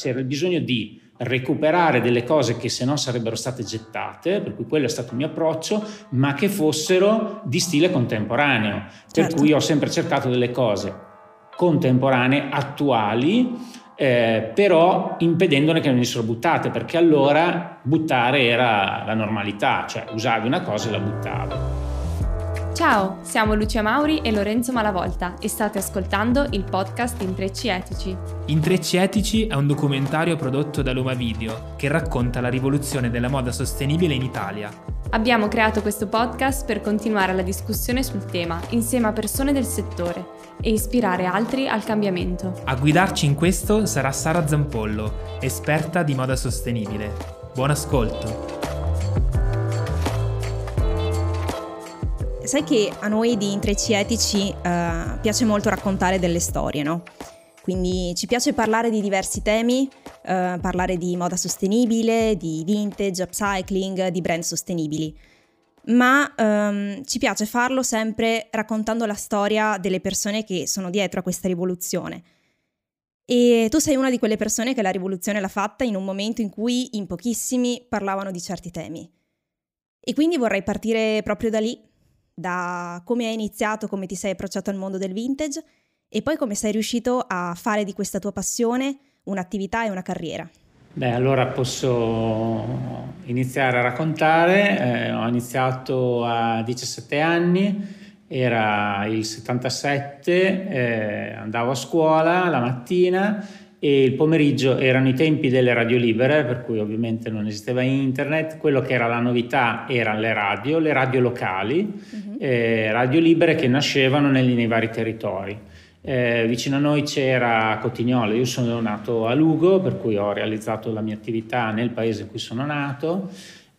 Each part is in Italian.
c'era il bisogno di recuperare delle cose che se no sarebbero state gettate, per cui quello è stato il mio approccio, ma che fossero di stile contemporaneo. Per Certo. cui ho sempre cercato delle cose contemporanee, attuali, eh, però impedendone che venissero buttate, perché allora buttare era la normalità, cioè usavi una cosa e la buttavi. Ciao, siamo Lucia Mauri e Lorenzo Malavolta e state ascoltando il podcast Intrecci Etici. Intrecci Etici è un documentario prodotto da Luma Video che racconta la rivoluzione della moda sostenibile in Italia. Abbiamo creato questo podcast per continuare la discussione sul tema insieme a persone del settore e ispirare altri al cambiamento. A guidarci in questo sarà Sara Zampollo, esperta di moda sostenibile. Buon ascolto! Sai che a noi di Intrecci Etici eh, piace molto raccontare delle storie, no? Quindi ci piace parlare di diversi temi, eh, parlare di moda sostenibile, di vintage, upcycling, di brand sostenibili. Ma ehm, ci piace farlo sempre raccontando la storia delle persone che sono dietro a questa rivoluzione. E tu sei una di quelle persone che la rivoluzione l'ha fatta in un momento in cui in pochissimi parlavano di certi temi. E quindi vorrei partire proprio da lì, da come hai iniziato, come ti sei approcciato al mondo del vintage e poi come sei riuscito a fare di questa tua passione un'attività e una carriera. Beh, allora posso iniziare a raccontare. Eh, ho iniziato a 17 anni, era il 77, eh, andavo a scuola la mattina e il pomeriggio erano i tempi delle radio libere, per cui ovviamente non esisteva internet. Quello che era la novità erano le radio, le radio locali, Mhm. eh, radio libere che nascevano nei, nei vari territori. Eh, vicino a noi c'era Cotignola, io sono nato a Lugo, per cui ho realizzato la mia attività nel paese in cui sono nato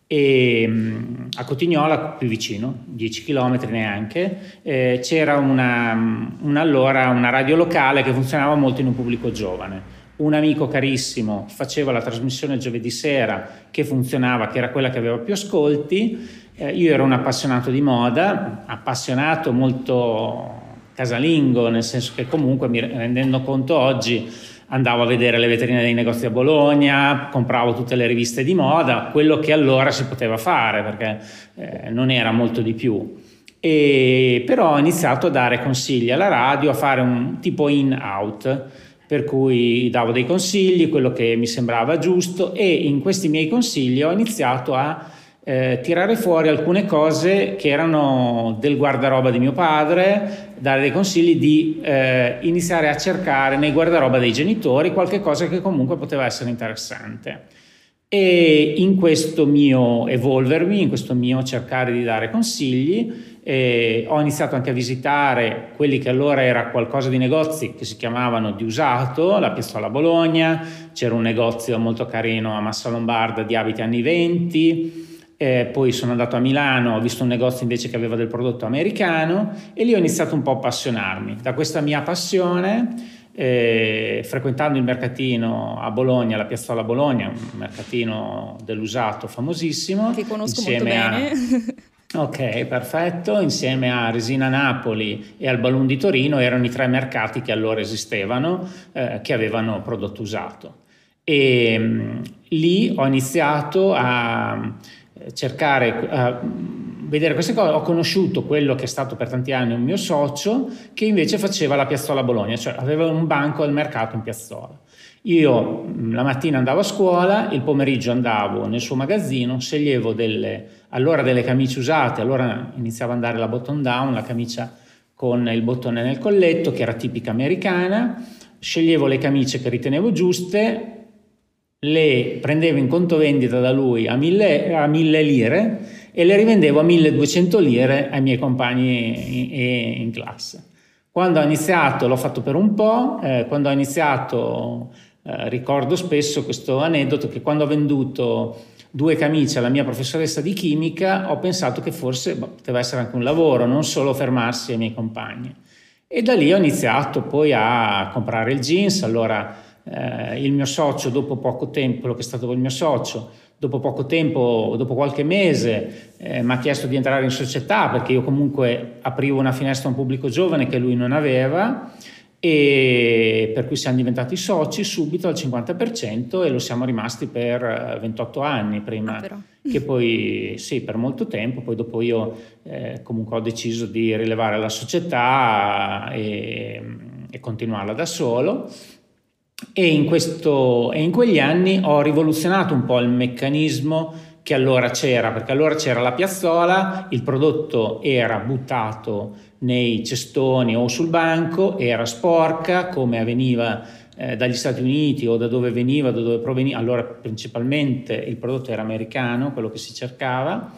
e mh, a Cotignola, più vicino, 10 km neanche, eh, c'era una, una, allora una radio locale che funzionava molto in un pubblico giovane. Un amico carissimo faceva la trasmissione giovedì sera che funzionava, che era quella che aveva più ascolti. Eh, io ero un appassionato di moda, appassionato molto casalingo, nel senso che comunque mi rendendo conto oggi andavo a vedere le vetrine dei negozi a Bologna, compravo tutte le riviste di moda, quello che allora si poteva fare perché eh, non era molto di più. E, però ho iniziato a dare consigli alla radio, a fare un tipo in-out, per cui davo dei consigli, quello che mi sembrava giusto e in questi miei consigli ho iniziato a eh, tirare fuori alcune cose che erano del guardaroba di mio padre, dare dei consigli di eh, iniziare a cercare nei guardaroba dei genitori qualche cosa che comunque poteva essere interessante. E in questo mio evolvermi, in questo mio cercare di dare consigli, eh, ho iniziato anche a visitare quelli che allora era qualcosa di negozi che si chiamavano di usato, la Piazzola Bologna, c'era un negozio molto carino a Massa Lombarda di abiti anni 20, eh, poi sono andato a Milano, ho visto un negozio invece che aveva del prodotto americano e lì ho iniziato un po' a appassionarmi. Da questa mia passione, eh, frequentando il mercatino a Bologna, la Piazzola Bologna, un mercatino dell'usato famosissimo. Che conosco molto bene. A... Ok, perfetto. Insieme a Resina Napoli e al Balloon di Torino erano i tre mercati che allora esistevano eh, che avevano prodotto usato. E mh, lì ho iniziato a cercare a vedere queste cose. Ho conosciuto quello che è stato per tanti anni un mio socio che invece faceva la piazzola Bologna, cioè aveva un banco al mercato in piazzola. Io la mattina andavo a scuola, il pomeriggio andavo nel suo magazzino, sceglievo delle, allora delle camicie usate, allora iniziava ad andare la bottom down, la camicia con il bottone nel colletto, che era tipica americana, sceglievo le camicie che ritenevo giuste, le prendevo in conto vendita da lui a mille, a mille lire e le rivendevo a 1200 lire ai miei compagni in, in classe. Quando ho iniziato, l'ho fatto per un po', eh, quando ho iniziato eh, ricordo spesso questo aneddoto che quando ho venduto due camicie alla mia professoressa di chimica ho pensato che forse boh, poteva essere anche un lavoro, non solo fermarsi ai miei compagni. E da lì ho iniziato poi a comprare il jeans, allora eh, il mio socio dopo poco tempo, quello che è stato il mio socio, dopo poco tempo, dopo qualche mese, eh, mi ha chiesto di entrare in società perché io comunque aprivo una finestra a un pubblico giovane che lui non aveva e per cui siamo diventati soci subito al 50% e lo siamo rimasti per 28 anni prima ah, che poi sì per molto tempo. Poi dopo io eh, comunque ho deciso di rilevare la società e, e continuarla da solo. E in, questo, e in quegli anni ho rivoluzionato un po' il meccanismo che allora c'era, perché allora c'era la piazzola, il prodotto era buttato nei cestoni o sul banco, era sporca come avveniva eh, dagli Stati Uniti o da dove veniva, da dove proveniva, allora principalmente il prodotto era americano, quello che si cercava,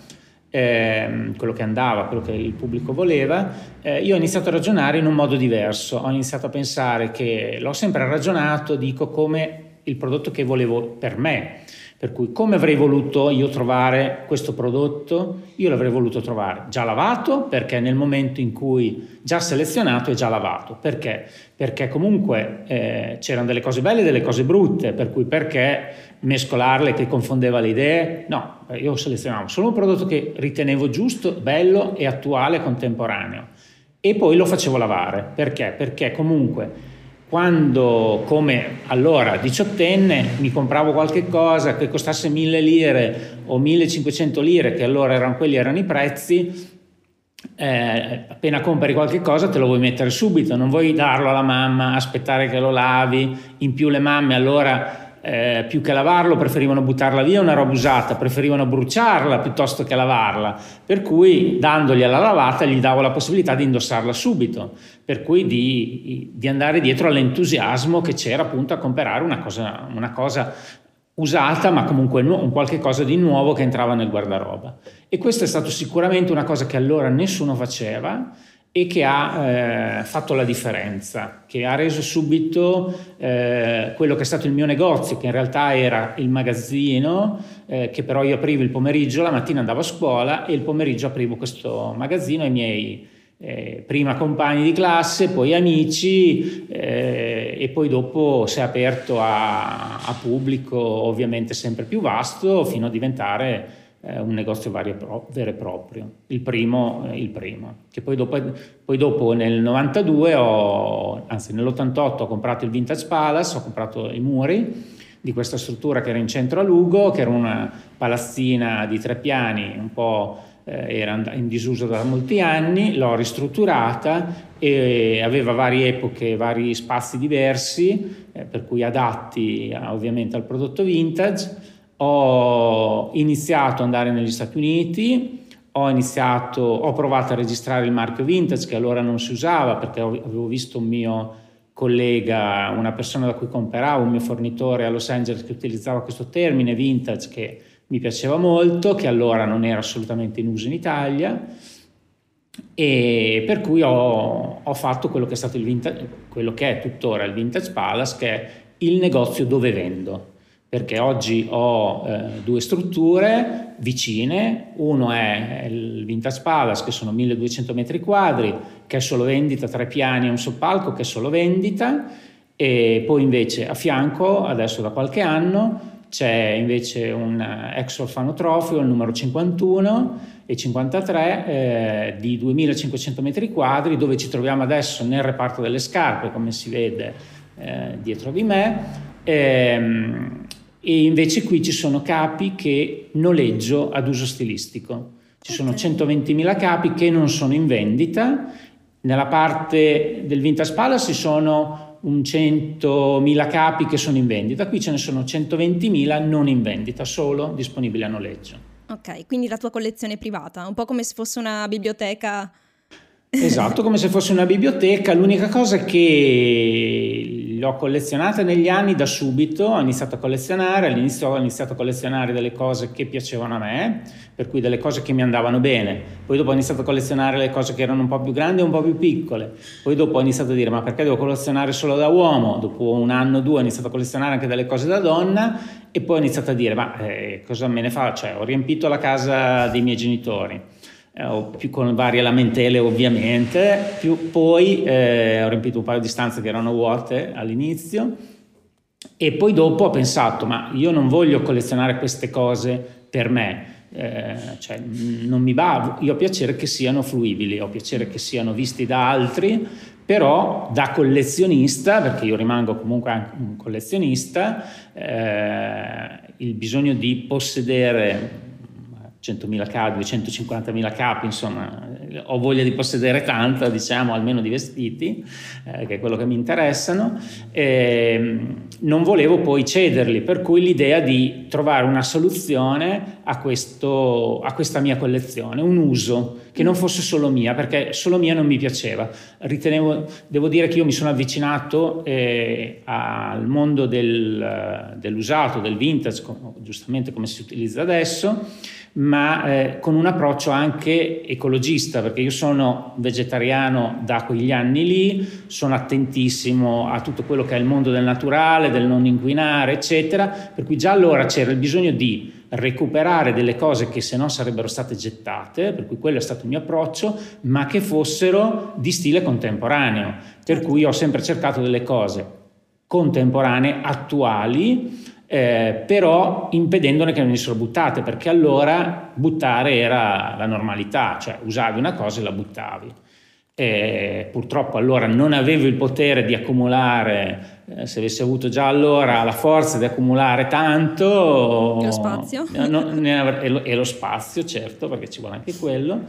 eh, quello che andava, quello che il pubblico voleva, eh, io ho iniziato a ragionare in un modo diverso, ho iniziato a pensare che l'ho sempre ragionato, dico, come il prodotto che volevo per me per cui come avrei voluto io trovare questo prodotto? Io l'avrei voluto trovare già lavato perché nel momento in cui già selezionato è già lavato. Perché? Perché comunque eh, c'erano delle cose belle e delle cose brutte, per cui perché mescolarle che confondeva le idee? No, io selezionavo solo un prodotto che ritenevo giusto, bello e attuale, contemporaneo. E poi lo facevo lavare. Perché? Perché comunque quando come allora diciottenne mi compravo qualche cosa che costasse 1000 lire o 1500 lire, che allora erano, quelli erano i prezzi, eh, appena compri qualche cosa te lo vuoi mettere subito, non vuoi darlo alla mamma, aspettare che lo lavi, in più le mamme allora eh, più che lavarlo preferivano buttarla via una roba usata, preferivano bruciarla piuttosto che lavarla, per cui dandogli alla lavata gli davo la possibilità di indossarla subito, per cui di, di andare dietro all'entusiasmo che c'era appunto a comprare una cosa, una cosa usata ma comunque un qualche cosa di nuovo che entrava nel guardaroba. E questo è stato sicuramente una cosa che allora nessuno faceva e che ha eh, fatto la differenza, che ha reso subito eh, quello che è stato il mio negozio, che in realtà era il magazzino, eh, che però io aprivo il pomeriggio, la mattina andavo a scuola e il pomeriggio aprivo questo magazzino ai miei eh, prima compagni di classe, poi amici eh, e poi dopo si è aperto a, a pubblico ovviamente sempre più vasto fino a diventare eh, un negozio vero e proprio, il primo, eh, il primo. Che poi dopo, poi dopo nel 92, ho, anzi nell'88 ho comprato il Vintage Palace, ho comprato i muri di questa struttura che era in centro a Lugo, che era una palazzina di tre piani, un po' eh, era in disuso da molti anni, l'ho ristrutturata e aveva varie epoche, vari spazi diversi, eh, per cui adatti ovviamente al prodotto vintage ho iniziato ad andare negli Stati Uniti, ho iniziato, ho provato a registrare il marchio vintage che allora non si usava perché avevo visto un mio collega, una persona da cui compravo, un mio fornitore a Los Angeles che utilizzava questo termine vintage che mi piaceva molto, che allora non era assolutamente in uso in Italia. E per cui ho, ho fatto quello che è stato il vintage, quello che è tuttora il Vintage Palace, che è il negozio dove vendo perché oggi ho eh, due strutture vicine, uno è il Vintage Palace che sono 1200 metri quadri, che è solo vendita, tre piani e un soppalco che è solo vendita, e poi invece a fianco, adesso da qualche anno, c'è invece un ex orfanotrofio, il numero 51 e 53 eh, di 2500 metri quadri, dove ci troviamo adesso nel reparto delle scarpe, come si vede eh, dietro di me. Ehm, e invece qui ci sono capi che noleggio ad uso stilistico. Ci sono 120.000 capi che non sono in vendita. Nella parte del Vintage Palace ci sono un 100.000 capi che sono in vendita, qui ce ne sono 120.000 non in vendita, solo disponibili a noleggio. Ok, quindi la tua collezione privata, un po' come se fosse una biblioteca. Esatto, come se fosse una biblioteca. L'unica cosa è che le ho collezionate negli anni da subito, ho iniziato a collezionare, all'inizio ho iniziato a collezionare delle cose che piacevano a me, per cui delle cose che mi andavano bene, poi dopo ho iniziato a collezionare le cose che erano un po' più grandi e un po' più piccole, poi dopo ho iniziato a dire ma perché devo collezionare solo da uomo, dopo un anno o due ho iniziato a collezionare anche delle cose da donna e poi ho iniziato a dire ma eh, cosa me ne faccio? Cioè, ho riempito la casa dei miei genitori eh, più con varie lamentele ovviamente, più poi eh, ho riempito un paio di stanze che erano vuote all'inizio. E poi dopo ho pensato ma io non voglio collezionare queste cose per me, eh, cioè, non mi va, io ho piacere che siano fruibili, ho piacere che siano visti da altri però da collezionista, perché io rimango comunque anche un collezionista, eh, il bisogno di possedere 100.000 capi, 250.000 capi, insomma, ho voglia di possedere tanto, diciamo, almeno di vestiti, eh, che è quello che mi interessano, e non volevo poi cederli, per cui l'idea di trovare una soluzione a, questo, a questa mia collezione, un uso che non fosse solo mia, perché solo mia non mi piaceva. Ritenevo, devo dire che io mi sono avvicinato eh, al mondo del, dell'usato, del vintage, giustamente come si utilizza adesso, ma eh, con un approccio anche ecologista, perché io sono vegetariano da quegli anni lì, sono attentissimo a tutto quello che è il mondo del naturale, del non inquinare, eccetera, per cui già allora c'era il bisogno di recuperare delle cose che se no sarebbero state gettate, per cui quello è stato il mio approccio, ma che fossero di stile contemporaneo, per cui ho sempre cercato delle cose contemporanee, attuali, eh, però impedendone che venissero buttate, perché allora buttare era la normalità, cioè usavi una cosa e la buttavi. E purtroppo allora non avevo il potere di accumulare, eh, se avessi avuto già allora la forza di accumulare tanto... Lo spazio. Non, e, lo, e lo spazio, certo, perché ci vuole anche quello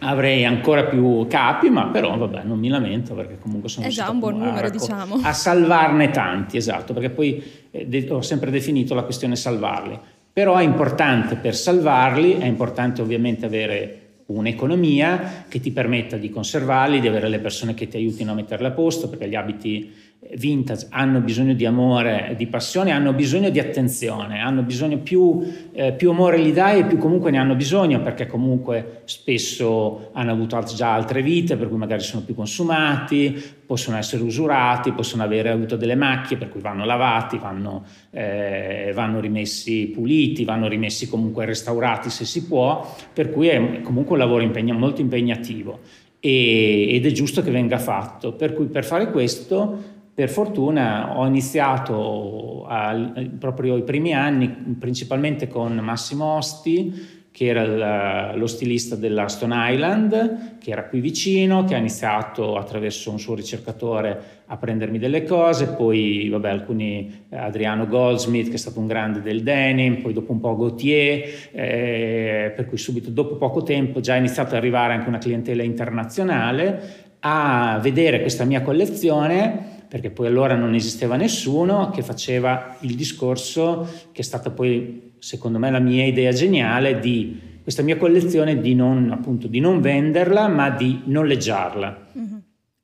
avrei ancora più capi, ma però vabbè, non mi lamento perché comunque sono È già un buon numero, a, diciamo. A salvarne tanti, esatto, perché poi eh, de- ho sempre definito la questione salvarli. Però è importante per salvarli, è importante ovviamente avere un'economia che ti permetta di conservarli, di avere le persone che ti aiutino a metterli a posto, perché gli abiti vintage hanno bisogno di amore, di passione, hanno bisogno di attenzione, hanno bisogno più, eh, più amore li dai e più comunque ne hanno bisogno perché comunque spesso hanno avuto già altre vite per cui magari sono più consumati, possono essere usurati, possono avere avuto delle macchie per cui vanno lavati, vanno, eh, vanno rimessi puliti, vanno rimessi comunque restaurati se si può, per cui è comunque un lavoro impegna, molto impegnativo. Ed è giusto che venga fatto. Per cui per fare questo per fortuna ho iniziato a, proprio i primi anni principalmente con Massimo Osti che era lo stilista della Stone Island, che era qui vicino, che ha iniziato attraverso un suo ricercatore a prendermi delle cose, poi vabbè, alcuni, Adriano Goldsmith che è stato un grande del denim, poi dopo un po' Gautier, eh, per cui subito dopo poco tempo già è iniziato ad arrivare anche una clientela internazionale a vedere questa mia collezione perché poi allora non esisteva nessuno che faceva il discorso che è stata poi secondo me la mia idea geniale di questa mia collezione di non, appunto, di non venderla ma di noleggiarla. Mm-hmm.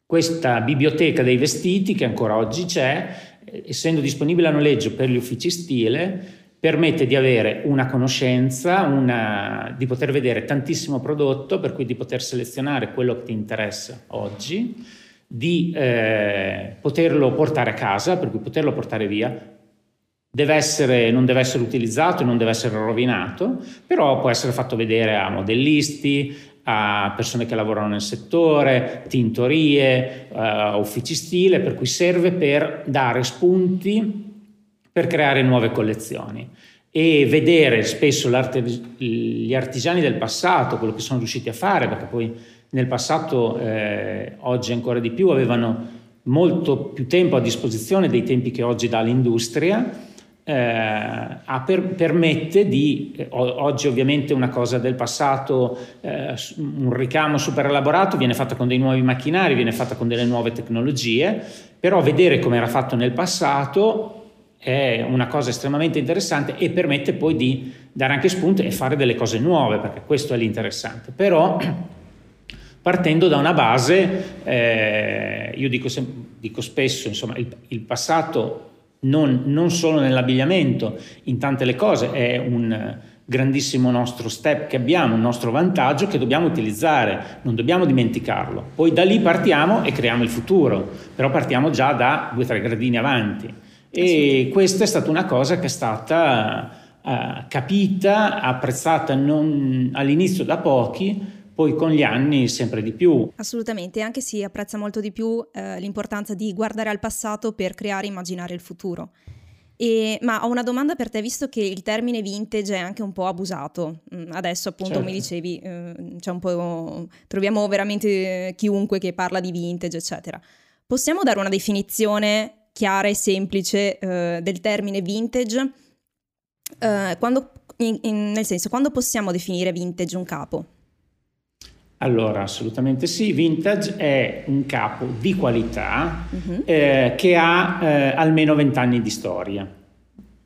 Questa biblioteca dei vestiti che ancora oggi c'è, essendo disponibile a noleggio per gli uffici stile, permette di avere una conoscenza, una, di poter vedere tantissimo prodotto, per cui di poter selezionare quello che ti interessa oggi di eh, poterlo portare a casa, per cui poterlo portare via. Deve essere, non deve essere utilizzato, non deve essere rovinato, però può essere fatto vedere a modellisti, a persone che lavorano nel settore, tintorie, uh, uffici stile, per cui serve per dare spunti per creare nuove collezioni e vedere spesso gli artigiani del passato, quello che sono riusciti a fare, perché poi nel passato, eh, oggi ancora di più, avevano molto più tempo a disposizione dei tempi che oggi dà l'industria, eh, per, permette di, eh, oggi ovviamente una cosa del passato, eh, un ricamo super elaborato viene fatta con dei nuovi macchinari, viene fatta con delle nuove tecnologie, però vedere come era fatto nel passato è una cosa estremamente interessante e permette poi di dare anche spunto e fare delle cose nuove, perché questo è l'interessante. Però partendo da una base, eh, io dico, dico, spesso, insomma, il, il passato non, non, solo nell'abbigliamento, in tante le cose, è un grandissimo nostro step che abbiamo, un nostro vantaggio che dobbiamo utilizzare, non dobbiamo dimenticarlo. Poi da lì partiamo e creiamo il futuro, però partiamo già da due o tre gradini avanti. E questa è stata una cosa che è stata uh, capita, apprezzata non, all'inizio da pochi, poi con gli anni sempre di più. Assolutamente, anche si apprezza molto di più eh, l'importanza di guardare al passato per creare e immaginare il futuro. E, ma ho una domanda per te, visto che il termine vintage è anche un po' abusato. Mm, adesso, appunto, certo. mi dicevi, eh, troviamo veramente chiunque che parla di vintage, eccetera. Possiamo dare una definizione chiara e semplice eh, del termine vintage? Eh, quando, in, in, nel senso, quando possiamo definire vintage un capo? Allora, assolutamente sì, vintage è un capo di qualità uh-huh. eh, che ha eh, almeno 20 anni di storia,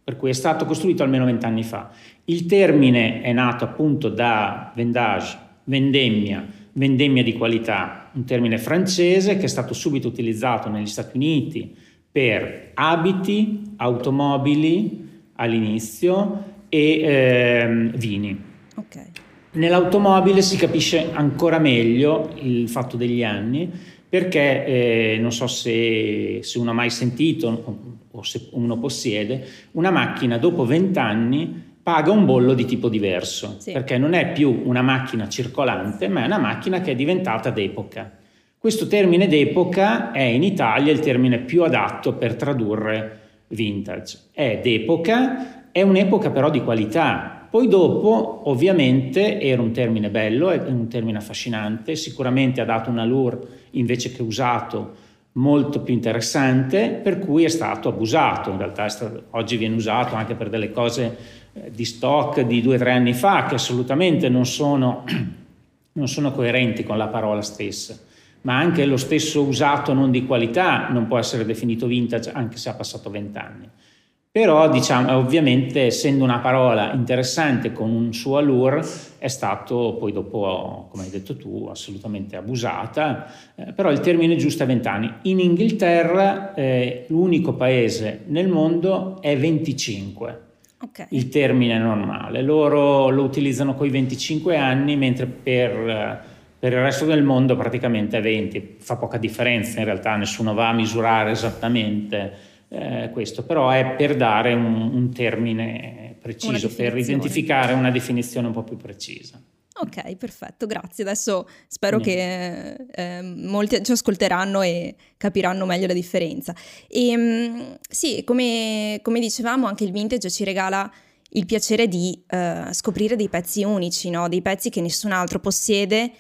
per cui è stato costruito almeno 20 anni fa. Il termine è nato appunto da vendage, vendemmia, vendemmia di qualità, un termine francese che è stato subito utilizzato negli Stati Uniti per abiti, automobili all'inizio e eh, vini. Okay. Nell'automobile si capisce ancora meglio il fatto degli anni perché eh, non so se, se, uno ha mai sentito o se uno possiede, una macchina dopo 20 anni paga un bollo di tipo diverso, sì. perché non è più una macchina circolante, ma è una macchina che è diventata d'epoca. Questo termine d'epoca è in Italia il termine più adatto per tradurre vintage. È d'epoca, è un'epoca però di qualità, poi dopo, ovviamente, era un termine bello, è un termine affascinante, sicuramente ha dato un allure invece che usato molto più interessante, per cui è stato abusato. In realtà stato, oggi viene usato anche per delle cose eh, di stock di due o tre anni fa che assolutamente non sono, non sono coerenti con la parola stessa. Ma anche lo stesso usato non di qualità non può essere definito vintage anche se ha passato vent'anni. Però, diciamo, ovviamente, essendo una parola interessante con un suo allure, è stato poi dopo, come hai detto tu, assolutamente abusata. Eh, però il termine giusto è 20 anni. In Inghilterra, eh, l'unico paese nel mondo è 25. Okay. Il termine normale. Loro lo utilizzano con i 25 anni, mentre per, per il resto del mondo praticamente è 20. Fa poca differenza, in realtà nessuno va a misurare esattamente eh, questo, però è per dare un, un termine preciso, per identificare una definizione un po' più precisa. Ok, perfetto, grazie. Adesso spero Niente. che eh, molti ci ascolteranno e capiranno meglio la differenza. E, ehm, sì, come, come, dicevamo, anche il vintage ci regala il piacere di eh, scoprire dei pezzi unici, no? dei pezzi che nessun altro possiede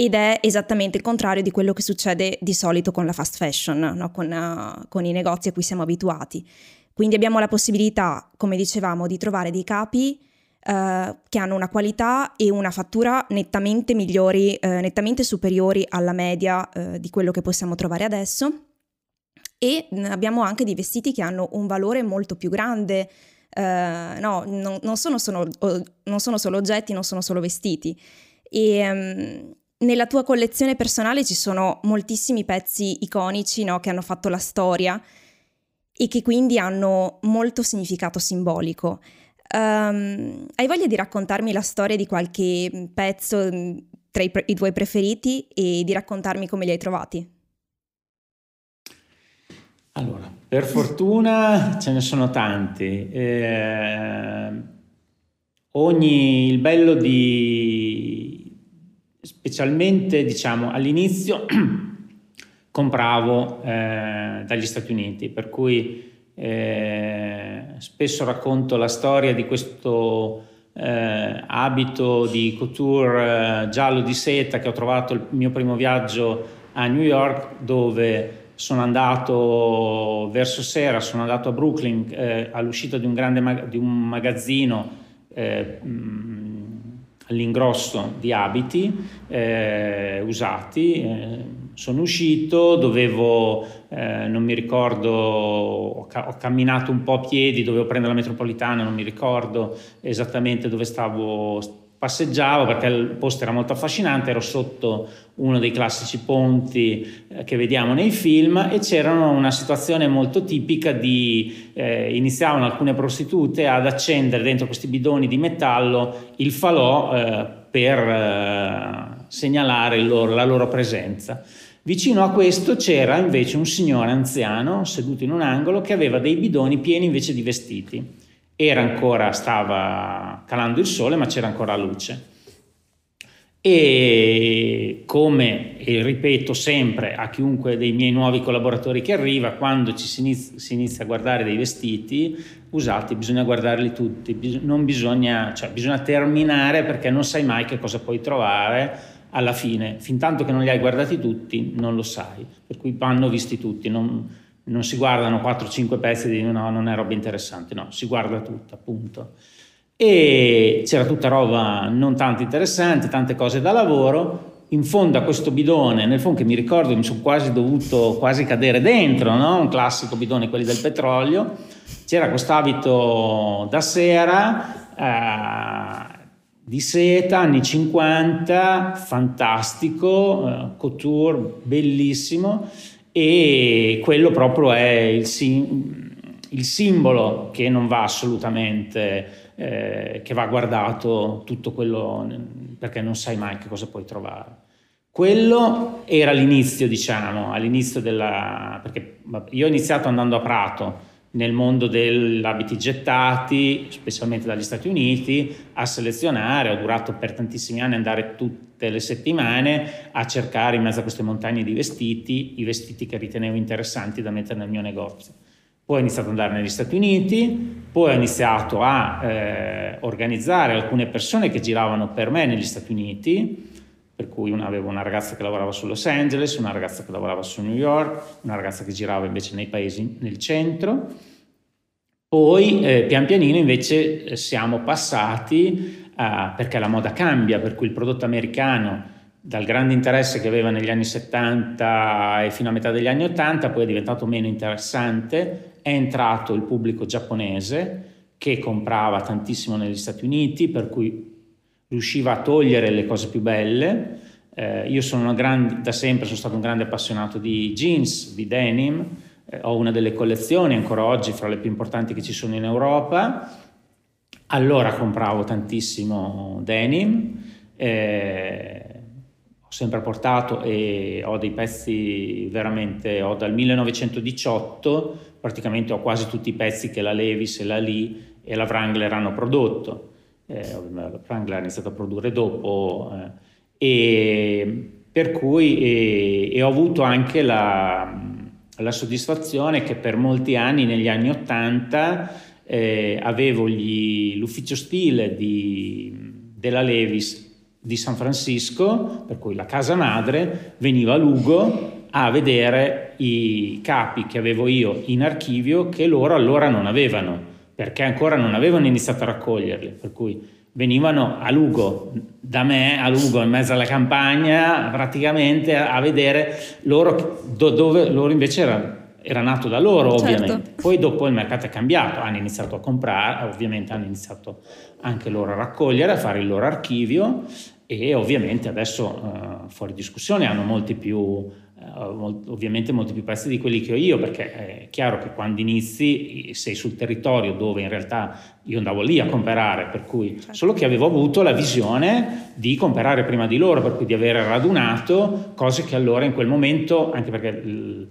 ed è esattamente il contrario di quello che succede di solito con la fast fashion, no? con, uh, con i negozi a cui siamo abituati. Quindi abbiamo la possibilità, come dicevamo, di trovare dei capi Uh, che hanno una qualità e una fattura nettamente migliori, uh, nettamente superiori alla media uh, di quello che possiamo trovare adesso. E abbiamo anche dei vestiti che hanno un valore molto più grande. no, non, non, sono solo, non, sono solo, oggetti, non sono solo vestiti. E, um, nella tua collezione personale ci sono moltissimi pezzi iconici no, che hanno fatto la storia e che quindi hanno molto significato simbolico. Um, hai voglia di raccontarmi la storia di qualche pezzo mm, tra i, i tuoi preferiti e di raccontarmi come li hai trovati? Allora, per fortuna ce ne sono tanti. Eh, ogni, il bello di, specialmente diciamo all'inizio compravo eh, dagli Stati Uniti, per cui eh, spesso racconto la storia di questo eh, abito di couture eh, giallo di seta che ho trovato il mio primo viaggio a New York dove sono andato verso sera, sono andato a Brooklyn eh, all'uscita di un grande mag- di un magazzino eh, all'ingrosso di abiti eh, usati. Eh, sono uscito, dovevo, eh, non mi ricordo, ho, ca- ho, camminato un po' a piedi, dovevo prendere la metropolitana, non mi ricordo esattamente dove stavo passeggiavo perché il posto era molto affascinante, ero sotto uno dei classici ponti eh, che vediamo nei film e c'era una situazione molto tipica di eh, iniziavano alcune prostitute ad accendere dentro questi bidoni di metallo il falò eh, per eh, segnalare loro, la loro presenza. Vicino a questo c'era invece un signore anziano seduto in un angolo che aveva dei bidoni pieni invece di vestiti era ancora, stava calando il sole, ma c'era ancora luce. e come e ripeto sempre a chiunque dei miei nuovi collaboratori che arriva, quando ci si inizia, si inizia a guardare dei vestiti usati bisogna guardarli tutti, non bisogna, cioè, bisogna terminare perché non sai mai che cosa puoi trovare alla fine, fin tanto che non li hai guardati tutti non lo sai, per cui vanno visti tutti, non, non si guardano 4-5 pezzi di no, non è roba interessante, no, si guarda tutto appunto e c'era tutta roba non tanto interessante, tante cose da lavoro. In fondo a questo bidone, nel fondo che mi ricordo mi sono quasi dovuto quasi cadere dentro, no? un classico bidone, quelli del petrolio, c'era questo abito da sera eh, di seta, anni 50, fantastico, eh, couture, bellissimo e quello proprio è il, sim- il simbolo che non va assolutamente eh, che va guardato tutto quello perché non sai mai che cosa puoi trovare. Quello era l'inizio, diciamo, all'inizio della... perché io ho iniziato andando a Prato nel mondo degli abiti gettati, specialmente dagli Stati Uniti, a selezionare, ho durato per tantissimi anni andare tutte le settimane a cercare in mezzo a queste montagne di vestiti i vestiti che ritenevo interessanti da mettere nel mio negozio. Poi ho iniziato ad andare negli Stati Uniti, poi ho iniziato a eh, organizzare alcune persone che giravano per me negli Stati Uniti, per cui una, avevo una ragazza che lavorava su Los Angeles, una ragazza che lavorava su New York, una ragazza che girava invece nei paesi nel centro. Poi eh, pian pianino invece eh, siamo passati, a, perché la moda cambia, per cui il prodotto americano dal grande interesse che aveva negli anni 70 e fino a metà degli anni 80, poi è diventato meno interessante, è entrato il pubblico giapponese che comprava tantissimo negli Stati Uniti, per cui riusciva a togliere le cose più belle. Eh, io sono grande, da sempre sono stato un grande appassionato di jeans, di denim, eh, ho una delle collezioni ancora oggi fra le più importanti che ci sono in Europa. Allora compravo tantissimo denim. Eh, ho sempre portato e ho dei pezzi veramente, ho dal 1918 praticamente ho quasi tutti i pezzi che la Levis e la Lee e la Wrangler hanno prodotto. Eh, Wrangler ha iniziato a produrre dopo eh, e per cui e, e ho avuto anche la, la, soddisfazione che per molti anni, negli anni 80, eh, avevo gli, l'ufficio stile di, della Levis di San Francisco, per cui la casa madre, veniva a Lugo a vedere i capi che avevo io in archivio che loro allora non avevano, perché ancora non avevano iniziato a raccoglierli, per cui venivano a Lugo, da me a Lugo in mezzo alla campagna, praticamente a vedere loro dove loro invece erano era nato da loro certo. ovviamente. Poi dopo il mercato è cambiato, hanno iniziato a comprare, ovviamente hanno iniziato anche loro a raccogliere, a fare il loro archivio e ovviamente adesso uh, fuori discussione hanno molti più, ovviamente molti più pezzi di quelli che ho io perché è chiaro che quando inizi sei sul territorio dove in realtà io andavo lì a comprare, per cui certo. solo che avevo avuto la visione di comprare prima di loro, per cui di avere radunato cose che allora in quel momento, anche perché...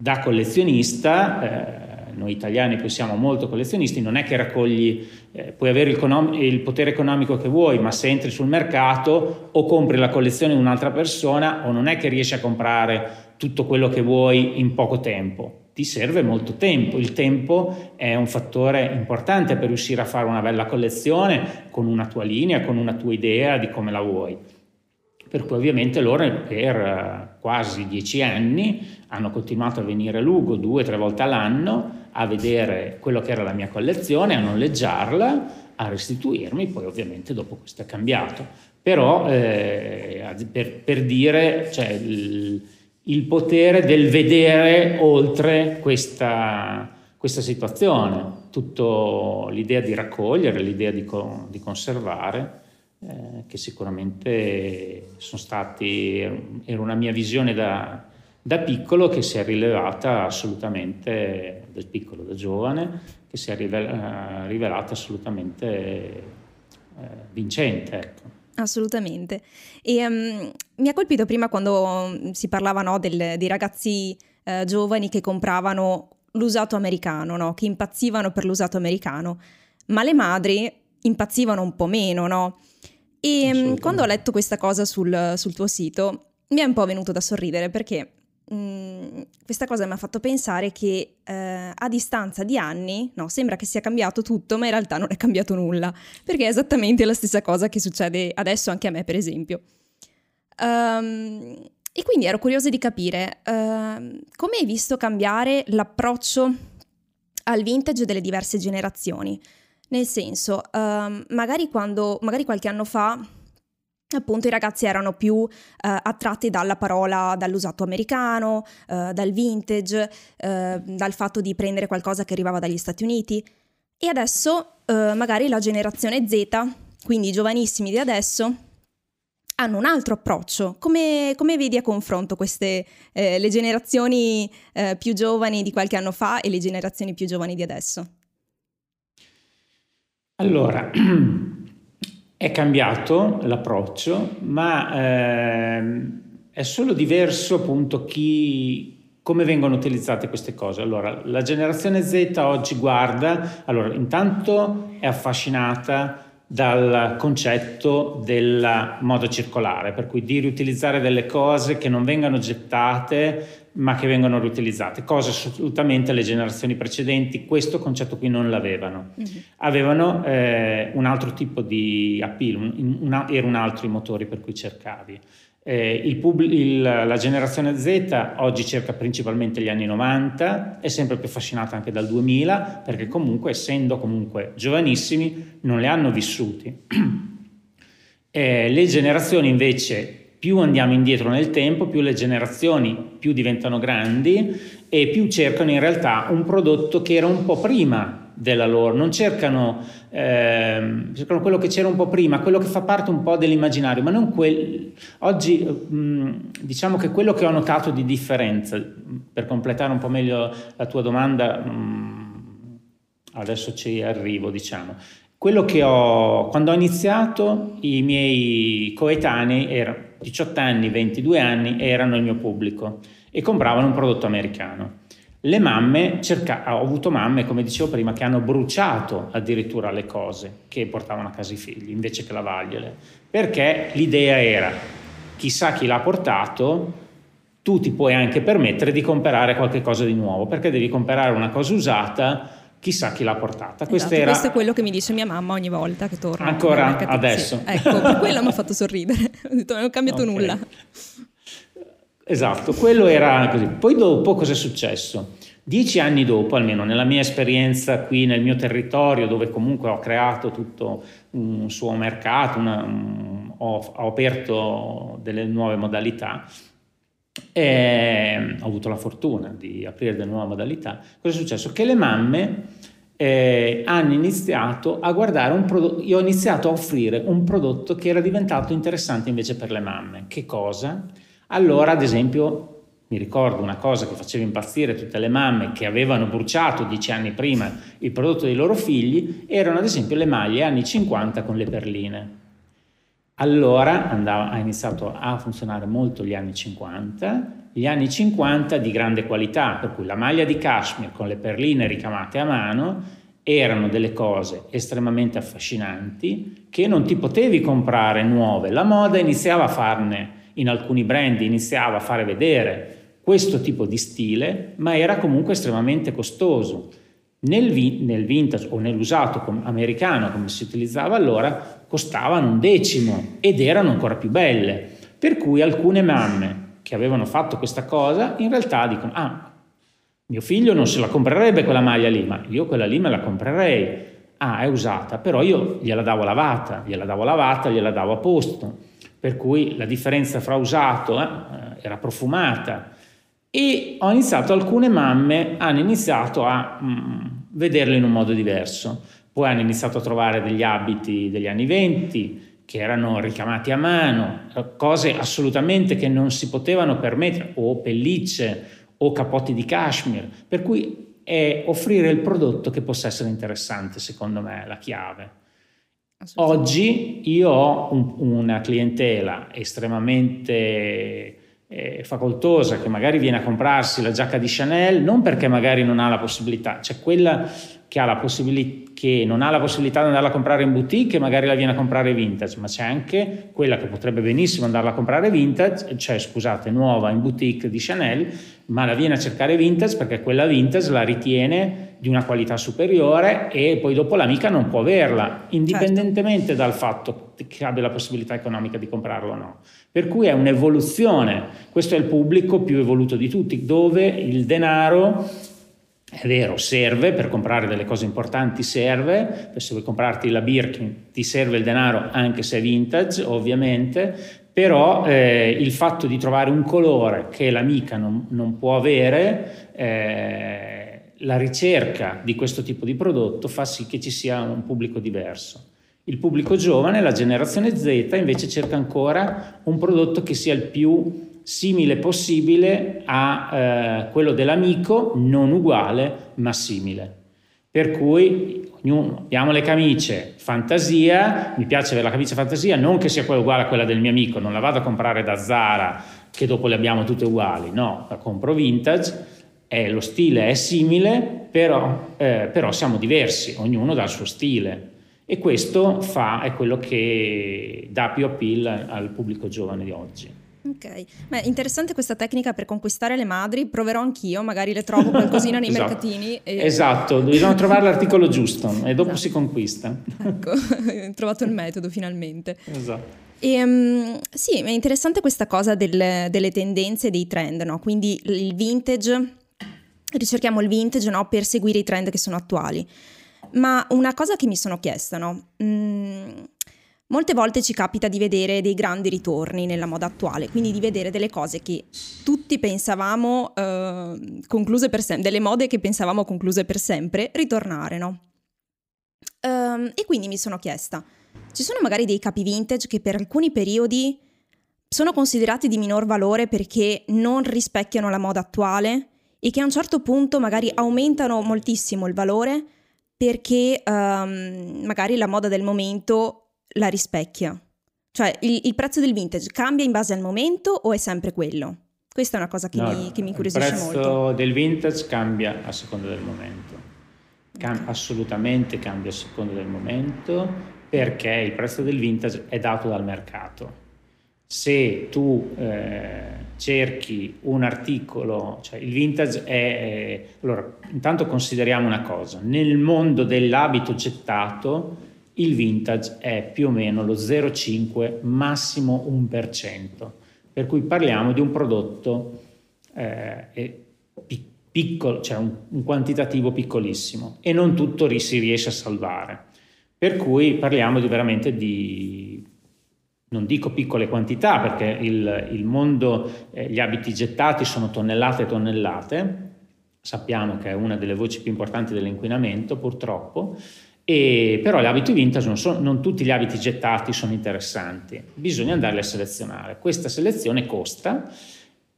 Da collezionista, eh, noi italiani poi siamo molto collezionisti, non è che raccogli, eh, puoi avere il, il, potere economico che vuoi, ma se entri sul mercato o compri la collezione di un'altra persona o non è che riesci a comprare tutto quello che vuoi in poco tempo. Ti serve molto tempo, il tempo è un fattore importante per riuscire a fare una bella collezione con una tua linea, con una tua idea di come la vuoi. Per cui ovviamente loro per eh, quasi dieci anni hanno continuato a venire a Lugo due o tre volte all'anno a vedere quello che era la mia collezione, a noleggiarla, a restituirmi, poi ovviamente dopo questo è cambiato. Però eh, per, per, dire cioè, il, il, potere del vedere oltre questa, questa situazione, tutta l'idea di raccogliere, l'idea di, di conservare eh, che sicuramente sono stati, era una mia visione da, da, piccolo che si è rilevata assolutamente, da piccolo, da giovane, che si è rivelata, eh, rivelata assolutamente eh, vincente. Ecco. Assolutamente. E um, mi ha colpito prima quando si parlava no, del, dei ragazzi eh, giovani che compravano l'usato americano, no? che impazzivano per l'usato americano, ma le madri impazzivano un po' meno, no? E mm, quando ho letto questa cosa sul, sul, tuo sito mi è un po' venuto da sorridere perché mm, questa cosa mi ha fatto pensare che eh, a distanza di anni, no, sembra che sia cambiato tutto, ma in realtà non è cambiato nulla, perché è esattamente la stessa cosa che succede adesso anche a me, per esempio. Um, e quindi ero curiosa di capire uh, come hai visto cambiare l'approccio al vintage delle diverse generazioni. Nel senso, uh, magari, quando, magari qualche anno fa appunto i ragazzi erano più uh, attratti dalla parola, dall'usato americano, uh, dal vintage, uh, dal fatto di prendere qualcosa che arrivava dagli Stati Uniti. E adesso magari la generazione Z, quindi i giovanissimi di adesso, hanno un altro approccio. Come, come vedi a confronto queste, eh, le generazioni eh, più giovani di qualche anno fa e le generazioni più giovani di adesso? Allora, è cambiato l'approccio, ma eh, è solo diverso appunto chi, come vengono utilizzate queste cose. Allora, la generazione Z oggi guarda, allora, intanto è affascinata dal concetto della moda circolare, per cui di riutilizzare delle cose che non vengano gettate ma che vengono riutilizzate, cose assolutamente le generazioni precedenti questo concetto qui non l'avevano. Mm-hmm. Avevano eh, un altro tipo di appeal, un, un, era un altro i motori per cui cercavi. Eh, pub, il, la generazione Z oggi cerca principalmente gli anni 90, è sempre più affascinata anche dal 2000, perché comunque essendo comunque giovanissimi non le hanno vissuti. eh, le generazioni invece più andiamo indietro nel tempo, più le generazioni più diventano grandi e più cercano in realtà un prodotto che era un po' prima della loro, non cercano, eh, quello che c'era un po' prima, quello che fa parte un po' dell'immaginario, ma non quel... Oggi mh, diciamo che quello che ho notato di differenza, per completare un po' meglio la tua domanda, mh, adesso ci arrivo, diciamo. Quello che ho, quando ho iniziato, i miei coetanei erano 18 anni, 22 anni, erano il mio pubblico e compravano un prodotto americano. Le mamme, cerca- ho avuto mamme, come dicevo prima, che hanno bruciato addirittura le cose che portavano a casa i figli invece che lavargliele, perché l'idea era, chissà chi l'ha portato, tu ti puoi anche permettere di comprare qualcosa di nuovo, perché devi comprare una cosa usata, chissà chi l'ha portata. Esatto, era... Questo è quello che mi dice mia mamma ogni volta che torna. Ancora adesso. Ecco, per quello mi ha fatto sorridere, ho detto non ho cambiato okay. nulla. Esatto, quello era così. Poi dopo cosa è successo? Dieci anni dopo, almeno nella mia esperienza qui nel mio territorio, dove comunque ho creato tutto un suo mercato, una, un, ho, ho, aperto delle nuove modalità, e ho avuto la fortuna di aprire delle nuove modalità, cosa è successo? Che le mamme eh, hanno iniziato a guardare un prodotto, io ho iniziato a offrire un prodotto che era diventato interessante invece per le mamme. Che cosa? Allora, ad esempio, mi ricordo una cosa che faceva impazzire tutte le mamme che avevano bruciato dieci anni prima il prodotto dei loro figli, erano ad esempio le maglie anni 50 con le perline. Allora andava, ha iniziato a funzionare molto gli anni 50, gli anni 50 di grande qualità, per cui la maglia di cashmere con le perline ricamate a mano erano delle cose estremamente affascinanti che non ti potevi comprare nuove. La moda iniziava a farne in alcuni brand iniziava a fare vedere questo tipo di stile, ma era comunque estremamente costoso. Nel, vi- nel vintage o nell'usato com- americano, come si utilizzava allora, costavano un decimo ed erano ancora più belle. Per cui alcune mamme che avevano fatto questa cosa in realtà dicono: Ah, mio figlio non se la comprerebbe quella maglia lì, ma io quella lì me la comprerei. Ah, è usata, però io gliela davo lavata, gliela davo lavata, gliela davo a posto per cui la differenza fra usato eh, era profumata e ho iniziato, alcune mamme hanno iniziato a mm, vederlo in un modo diverso, poi hanno iniziato a trovare degli abiti degli anni 20 che erano ricamati a mano, cose assolutamente che non si potevano permettere, o pellicce o capotti di cashmere, per cui è offrire il prodotto che possa essere interessante, secondo me, la chiave. Oggi io ho un, una clientela estremamente eh, facoltosa che magari viene a comprarsi la giacca di Chanel non perché magari non ha la possibilità, c'è quella che ha la possibilità che non ha la possibilità di andarla a comprare in boutique e magari la viene a comprare vintage, ma c'è anche quella che potrebbe benissimo andarla a comprare vintage, cioè scusate, nuova in boutique di Chanel, ma la viene a cercare vintage perché quella vintage la ritiene di una qualità superiore e poi dopo l'amica non può averla, indipendentemente certo. dal fatto che abbia la possibilità economica di comprarlo o no. Per cui è un'evoluzione, questo è il pubblico più evoluto di tutti, dove il denaro è vero, serve per comprare delle cose importanti, serve, se vuoi comprarti la Birkin ti serve il denaro anche se è vintage, ovviamente, però eh, il fatto di trovare un colore che l'amica non, non può avere, eh, la ricerca di questo tipo di prodotto fa sì che ci sia un pubblico diverso. Il pubblico giovane, la generazione Z, invece cerca ancora un prodotto che sia il più simile possibile a eh, quello dell'amico, non uguale ma simile. Per cui ognuno abbiamo le camicie fantasia, mi piace avere la camicia fantasia, non che sia quella uguale a quella del mio amico, non la vado a comprare da Zara che dopo le abbiamo tutte uguali, no, la compro vintage, eh, lo stile è simile, però, eh, però siamo diversi, ognuno dà il suo stile. E questo fa, è quello che dà più appeal al pubblico giovane di oggi. Ok, Beh, interessante questa tecnica per conquistare le madri, proverò anch'io, magari le trovo qualcosina nei esatto. mercatini. E... Esatto, bisogna trovare l'articolo giusto e dopo esatto. si conquista. Ecco, ho trovato il metodo finalmente. Esatto. E, um, sì, è interessante questa cosa del, delle tendenze e dei trend, no? quindi il vintage, ricerchiamo il vintage no? per seguire i trend che sono attuali. Ma una cosa che mi sono chiesta, no? Mm, Molte volte ci capita di vedere dei grandi ritorni nella moda attuale, quindi di vedere delle cose che tutti pensavamo eh, concluse per sempre, delle mode che pensavamo concluse per sempre, ritornare, no? Um, e quindi mi sono chiesta, ci sono magari dei capi vintage che per alcuni periodi sono considerati di minor valore perché non rispecchiano la moda attuale e che a un certo punto magari aumentano moltissimo il valore perché um, magari la moda del momento la rispecchia? Cioè il, il, prezzo del vintage cambia in base al momento o è sempre quello? Questa è una cosa che, no, mi, che mi incuriosisce molto. Il prezzo molto. del vintage cambia a seconda del momento. Cam- assolutamente cambia a seconda del momento perché il prezzo del vintage è dato dal mercato. Se tu eh, cerchi un articolo, cioè il vintage è... Eh, allora, intanto consideriamo una cosa, nel mondo dell'abito gettato il vintage è più o meno lo 0,5 massimo 1%, per cui parliamo di un prodotto eh, piccolo, cioè un, un, quantitativo piccolissimo e non tutto si riesce a salvare. Per cui parliamo di veramente di, non dico piccole quantità perché il, il mondo, eh, gli abiti gettati sono tonnellate e tonnellate, sappiamo che è una delle voci più importanti dell'inquinamento purtroppo, e, però gli abiti vintage non, sono, non tutti gli abiti gettati sono interessanti, bisogna andarli a selezionare. Questa selezione costa,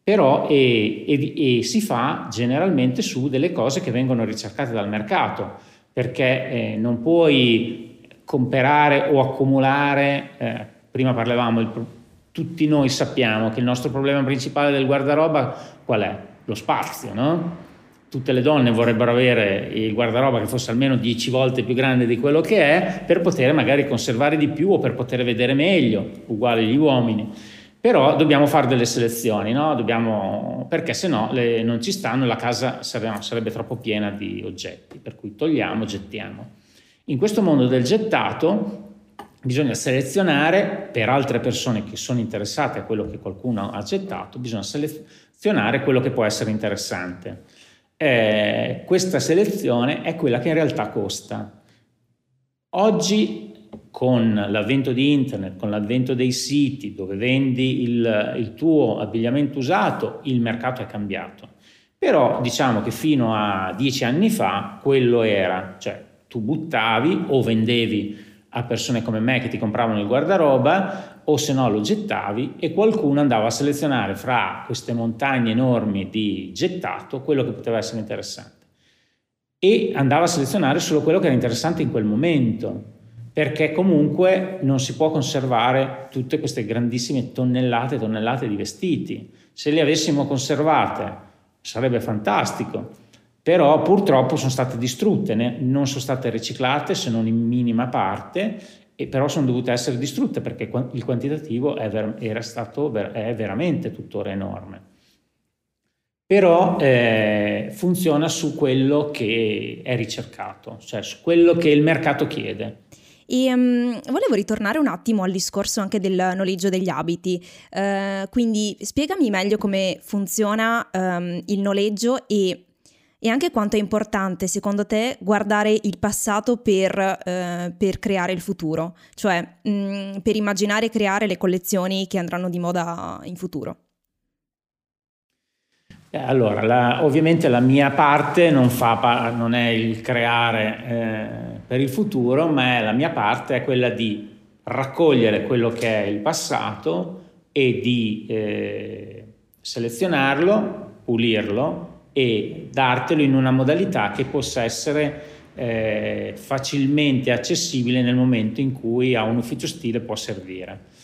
però e, e, e, si fa generalmente su delle cose che vengono ricercate dal mercato, perché eh, non puoi comprare o accumulare, eh, prima parlavamo, il, tutti noi sappiamo che il nostro problema principale del guardaroba qual è? Lo spazio, no? tutte le donne vorrebbero avere il guardaroba che fosse almeno 10 volte più grande di quello che è per poter magari conservare di più o per poter vedere meglio, uguale gli uomini. Però dobbiamo fare delle selezioni, no? dobbiamo, perché se no le, non ci stanno, la casa sarebbe, sarebbe troppo piena di oggetti, per cui togliamo, gettiamo. In questo mondo del gettato bisogna selezionare per altre persone che sono interessate a quello che qualcuno ha gettato, bisogna selezionare quello che può essere interessante eh, questa selezione è quella che in realtà costa. Oggi con l'avvento di internet, con l'avvento dei siti dove vendi il, il tuo abbigliamento usato, il mercato è cambiato. Però diciamo che fino a dieci anni fa quello era, cioè tu buttavi o vendevi a persone come me che ti compravano il guardaroba o se no lo gettavi e qualcuno andava a selezionare fra queste montagne enormi di gettato quello che poteva essere interessante. E andava a selezionare solo quello che era interessante in quel momento perché comunque non si può conservare tutte queste grandissime tonnellate e tonnellate di vestiti. Se le avessimo conservate sarebbe fantastico però purtroppo sono state distrutte, non sono state riciclate se non in minima parte, e però sono dovute essere distrutte perché il quantitativo è, ver- stato, è veramente tuttora enorme. Però eh, funziona su quello che è ricercato, cioè su quello che il mercato chiede. E um, volevo ritornare un attimo al discorso anche del noleggio degli abiti, uh, quindi spiegami meglio come funziona um, il noleggio e e anche quanto è importante, secondo te, guardare il passato per, eh, per creare il futuro, cioè mh, mm, per immaginare e creare le collezioni che andranno di moda in futuro. Eh, allora, la, ovviamente la mia parte non, fa, non è il creare eh, per il futuro, ma la mia parte è quella di raccogliere quello che è il passato e di eh, selezionarlo, pulirlo e dartelo in una modalità che possa essere eh, facilmente accessibile nel momento in cui a un ufficio stile può servire.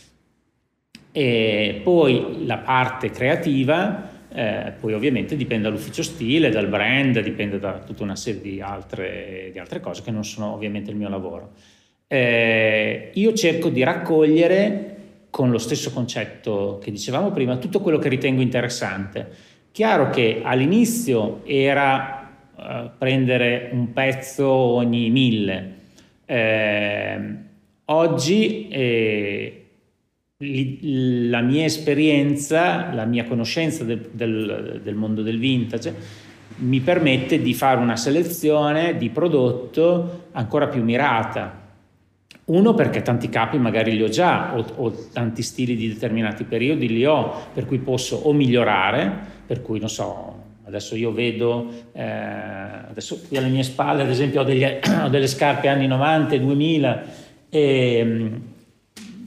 E poi la parte creativa, eh, poi ovviamente dipende dall'ufficio stile, dal brand, dipende da tutta una serie di altre, di altre cose che non sono ovviamente il mio lavoro. Eh, io cerco di raccogliere con lo stesso concetto che dicevamo prima tutto quello che ritengo interessante Chiaro che all'inizio era eh, prendere un pezzo ogni mille, eh, oggi eh, li, la mia esperienza, la mia conoscenza del, del, del mondo del vintage mi permette di fare una selezione di prodotto ancora più mirata. Uno perché tanti capi magari li ho già o, o tanti stili di determinati periodi li ho, per cui posso o migliorare per cui non so, adesso io vedo, eh, adesso qui alle mie spalle ad esempio ho, degli, ho delle scarpe anni 90 e 2000 e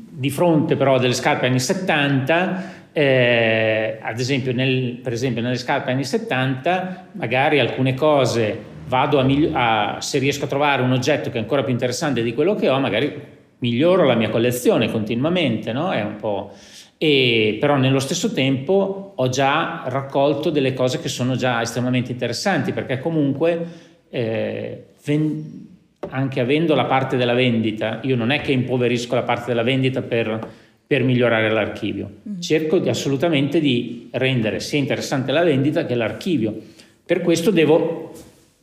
di fronte però a delle scarpe anni 70 eh, ad esempio nel, per esempio nelle scarpe anni 70 magari alcune cose vado a, migli- a, se riesco a trovare un oggetto che è ancora più interessante di quello che ho magari miglioro la mia collezione continuamente no? è un po' e però nello stesso tempo ho già raccolto delle cose che sono già estremamente interessanti perché comunque eh, ven- anche avendo la parte della vendita, io non è che impoverisco la parte della vendita per, per migliorare l'archivio, mm. cerco di, assolutamente di rendere sia interessante la vendita che l'archivio. Per questo devo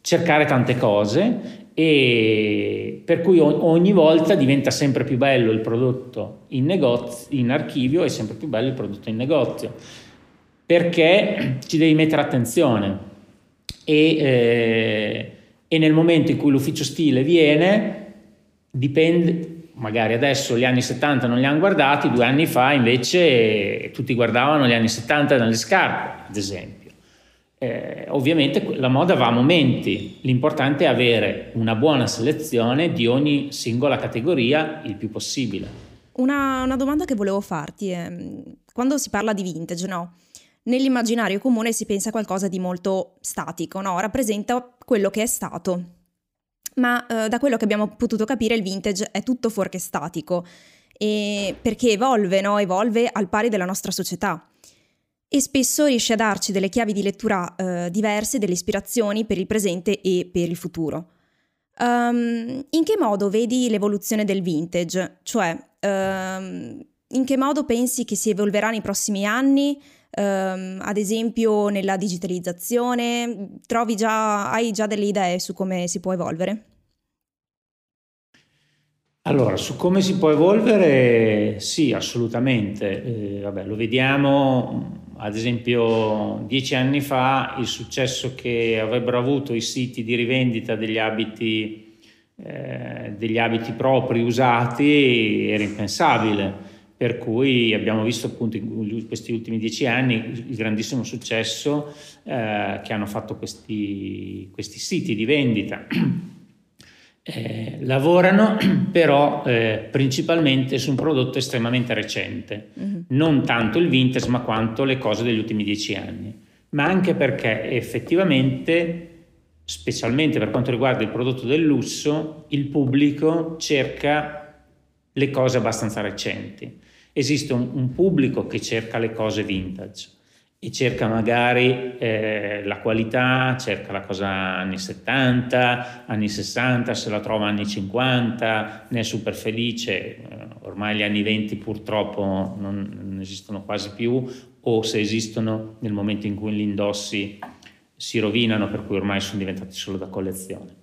cercare tante cose e per cui ogni volta diventa sempre più bello il prodotto in, negozio, in archivio e sempre più bello il prodotto in negozio. Perché ci devi mettere attenzione. E, eh, e nel momento in cui l'ufficio stile viene dipende magari adesso gli anni 70 non li hanno guardati due anni fa invece tutti guardavano gli anni 70 nelle scarpe ad esempio eh, ovviamente la moda va a momenti, l'importante è avere una buona selezione di ogni singola categoria il più possibile. Una, una domanda che volevo farti è, quando si parla di vintage, no? Nell'immaginario comune si pensa a qualcosa di molto statico, no? Rappresenta quello che è stato. Ma eh, da quello che abbiamo potuto capire il vintage è tutto fuorché statico, perché evolve, no? Evolve al pari della nostra società e spesso riesce a darci delle chiavi di lettura eh, diverse, delle ispirazioni per il presente e per il futuro. Um, in che modo vedi l'evoluzione del vintage? Cioè, um, in che modo pensi che si evolverà nei prossimi anni? Um, ad esempio nella digitalizzazione? Già, hai già delle idee su come si può evolvere? Allora, su come si può evolvere, sì, assolutamente. Eh, vabbè, lo vediamo ad esempio dieci anni fa il successo che avrebbero avuto i siti di rivendita degli abiti, eh, degli abiti propri usati era impensabile, per cui abbiamo visto appunto in questi ultimi dieci anni il grandissimo successo eh, che hanno fatto questi, questi siti di vendita. Eh, lavorano però eh, principalmente su un prodotto estremamente recente, mm-hmm. non tanto il vintage ma quanto le cose degli ultimi dieci anni, ma anche perché effettivamente, specialmente per quanto riguarda il prodotto del lusso, il pubblico cerca le cose abbastanza recenti. Esiste un, un pubblico che cerca le cose vintage e cerca magari eh, la qualità, cerca la cosa anni 70, anni 60, se la trova anni 50, ne è super felice, eh, ormai gli anni 20 purtroppo non, non, esistono quasi più o se esistono nel momento in cui li indossi si rovinano per cui ormai sono diventati solo da collezione.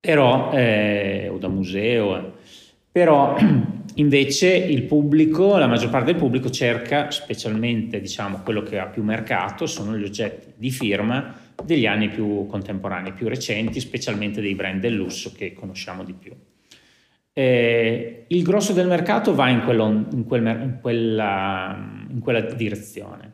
Però, eh, o da museo, eh. però Invece il pubblico, la maggior parte del pubblico cerca, specialmente diciamo, quello che ha più mercato, sono gli oggetti di firma degli anni più contemporanei, più recenti, specialmente dei brand del lusso che conosciamo di più. Eh, il grosso del mercato va in, quello, in, quel, in, quella, in, quella, direzione.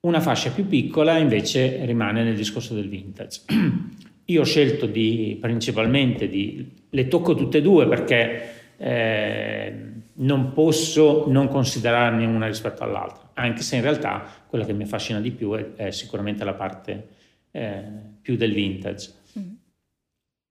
Una fascia più piccola invece rimane nel discorso del vintage. Io ho scelto di, principalmente di, le tocco tutte e due perché eh, non posso non considerarne una rispetto all'altra, anche se in realtà quella che mi affascina di più è, è sicuramente la parte eh, più del vintage. Mm.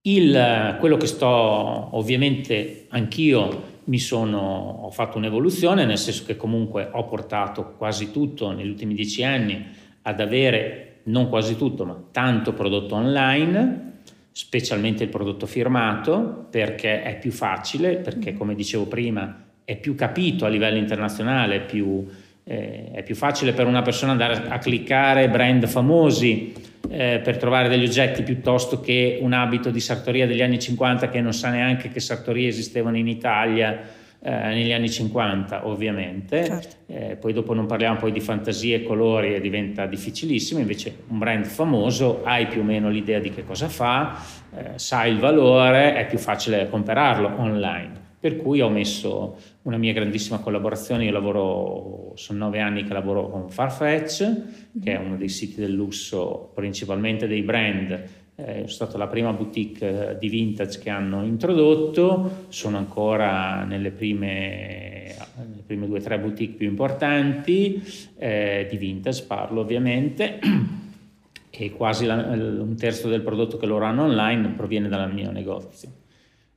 Il, quello che sto, ovviamente anch'io mi sono, ho fatto un'evoluzione, nel senso che comunque ho portato quasi tutto negli ultimi dieci anni ad avere, non quasi tutto, ma tanto prodotto online, specialmente il prodotto firmato, perché è più facile, perché come dicevo prima è più capito a livello internazionale, è più, eh, è più facile per una persona andare a cliccare brand famosi eh, per trovare degli oggetti piuttosto che un abito di sartoria degli anni 50 che non sa neanche che sartorie esistevano in Italia eh, negli anni 50 ovviamente, certo. eh, poi dopo non parliamo poi di fantasie e colori e diventa difficilissimo, invece un brand famoso hai più o meno l'idea di che cosa fa, eh, sai il valore, è più facile comprarlo online. Per cui ho messo una mia grandissima collaborazione, io lavoro, sono nove anni che lavoro con Farfetch, che è uno dei siti del lusso, principalmente dei brand, è stata la prima boutique eh, di vintage che hanno introdotto, sono ancora nelle prime, nelle prime due o tre boutique più importanti, eh, di vintage parlo ovviamente, e quasi la, un terzo del prodotto che loro hanno online proviene dal mio negozio.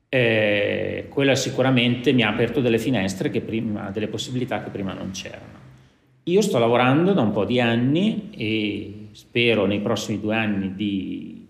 Eh, quella sicuramente mi ha aperto delle finestre, prima, delle possibilità che prima non c'erano. Io sto lavorando da un po' di anni e spero nei prossimi due anni di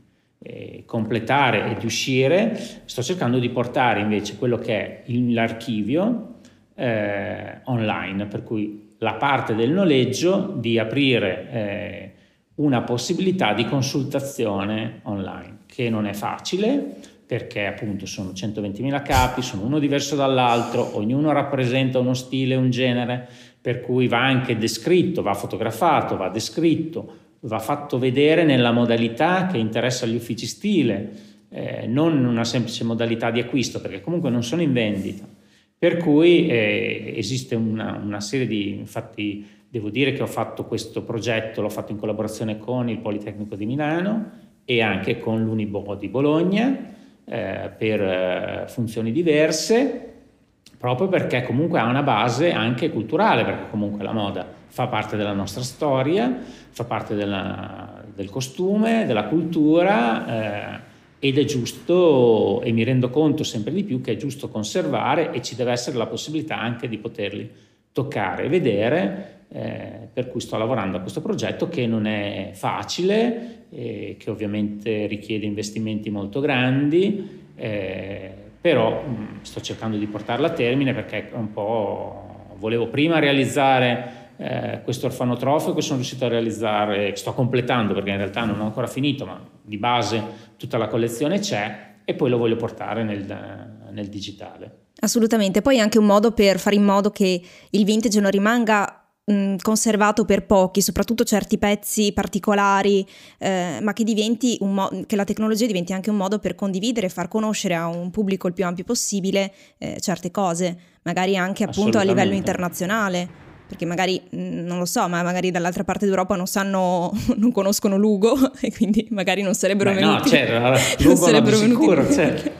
eh, completare e di uscire, sto cercando di portare invece quello che è l'archivio eh, online, per cui la parte del noleggio di aprire eh, una possibilità di consultazione online, che non è facile perché appunto sono 120.000 capi, sono uno diverso dall'altro, ognuno rappresenta uno stile, un genere, per cui va anche descritto, va fotografato, va descritto, va fatto vedere nella modalità che interessa agli uffici stile, eh, non una semplice modalità di acquisto, perché comunque non sono in vendita. Per cui eh, esiste una, una, serie di, infatti devo dire che ho fatto questo progetto, l'ho fatto in collaborazione con il Politecnico di Milano e anche con l'Unibo di Bologna eh, per eh, funzioni diverse, proprio perché comunque ha una base anche culturale, perché comunque la moda fa parte della nostra storia, fa parte della, del costume, della cultura eh, ed è giusto, e mi rendo conto sempre di più che è giusto conservare e ci deve essere la possibilità anche di poterli toccare e vedere, eh, per cui sto lavorando a questo progetto che non è facile, eh, che ovviamente richiede investimenti molto grandi, eh, però mh, mm, sto cercando di portarlo a termine perché un po' volevo prima realizzare eh, questo orfanotrofio che sono riuscito a realizzare, sto completando perché in realtà non ho ancora finito, ma di base tutta la collezione c'è e poi lo voglio portare nel, nel digitale. Assolutamente, poi è anche un modo per fare in modo che il vintage non rimanga conservato per pochi, soprattutto certi pezzi particolari, eh, ma che, diventi un mo- che la tecnologia diventi anche un modo per condividere e far conoscere a un pubblico il più ampio possibile eh, certe cose, magari anche appunto a livello internazionale perché magari, mm, non lo so, ma magari dall'altra parte d'Europa non sanno, non conoscono Lugo e quindi magari non sarebbero Beh, venuti. No, certo, non sarebbero venuti. Sicuro, certo.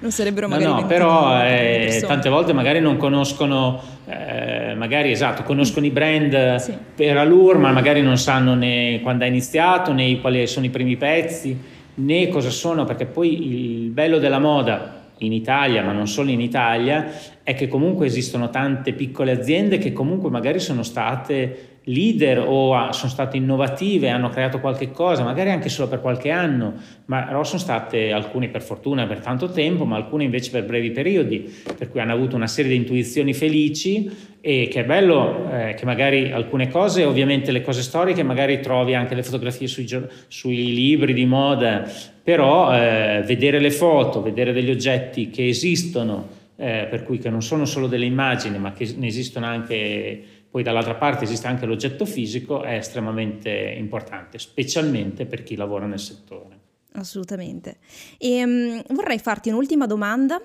non sarebbero magari no, no, però eh, tante volte magari non conoscono, eh, magari esatto, conoscono i brand sì. per Allure, ma magari non sanno né quando è iniziato, né quali sono i primi pezzi, né cosa sono, perché poi il bello della moda in Italia, ma non solo in Italia, è che comunque esistono tante piccole aziende che comunque magari sono state leader o sono state innovative, hanno creato qualche cosa, magari anche solo per qualche anno, ma però sono state alcune per fortuna per tanto tempo, ma alcune invece per brevi periodi, per cui hanno avuto una serie di intuizioni felici e che è bello eh, che magari alcune cose, ovviamente le cose storiche, magari trovi anche le fotografie sui, sui libri di moda, però eh, vedere le foto, vedere degli oggetti che esistono, eh, per cui che non sono solo delle immagini, ma che ne esistono anche poi dall'altra parte esiste anche l'oggetto fisico, è estremamente importante, specialmente per chi lavora nel settore. Assolutamente. E, um, vorrei farti un'ultima domanda.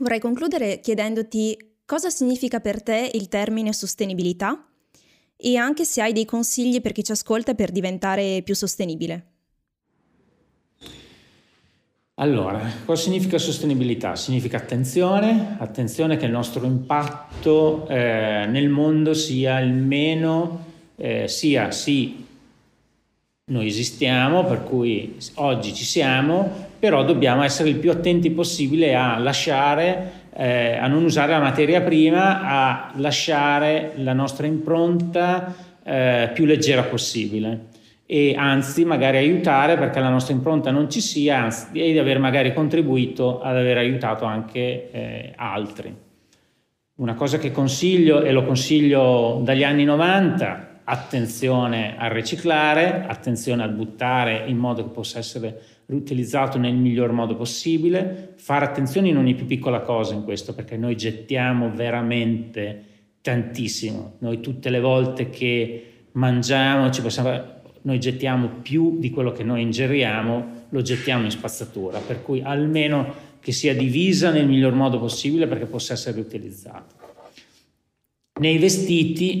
Vorrei concludere chiedendoti cosa significa per te il termine sostenibilità e anche se hai dei consigli per chi ci ascolta per diventare più sostenibile. Allora, cosa significa sostenibilità? Significa attenzione, attenzione che il nostro impatto eh, nel mondo sia il meno, eh, sia sì, noi esistiamo, per cui oggi ci siamo, però dobbiamo essere il più attenti possibile a lasciare, eh, a non usare la materia prima, a lasciare la nostra impronta eh, più leggera possibile e anzi magari aiutare perché la nostra impronta non ci sia anzi, e di aver magari contribuito ad aver aiutato anche eh, altri. Una cosa che consiglio e lo consiglio dagli anni 90, attenzione al riciclare, attenzione al buttare in modo che possa essere riutilizzato nel miglior modo possibile, fare attenzione in ogni più piccola cosa in questo perché noi gettiamo veramente tantissimo. Noi tutte le volte che mangiamo ci possiamo noi gettiamo più di quello che noi ingeriamo, lo gettiamo in spazzatura, per cui almeno che sia divisa nel miglior modo possibile perché possa essere utilizzata. Nei vestiti,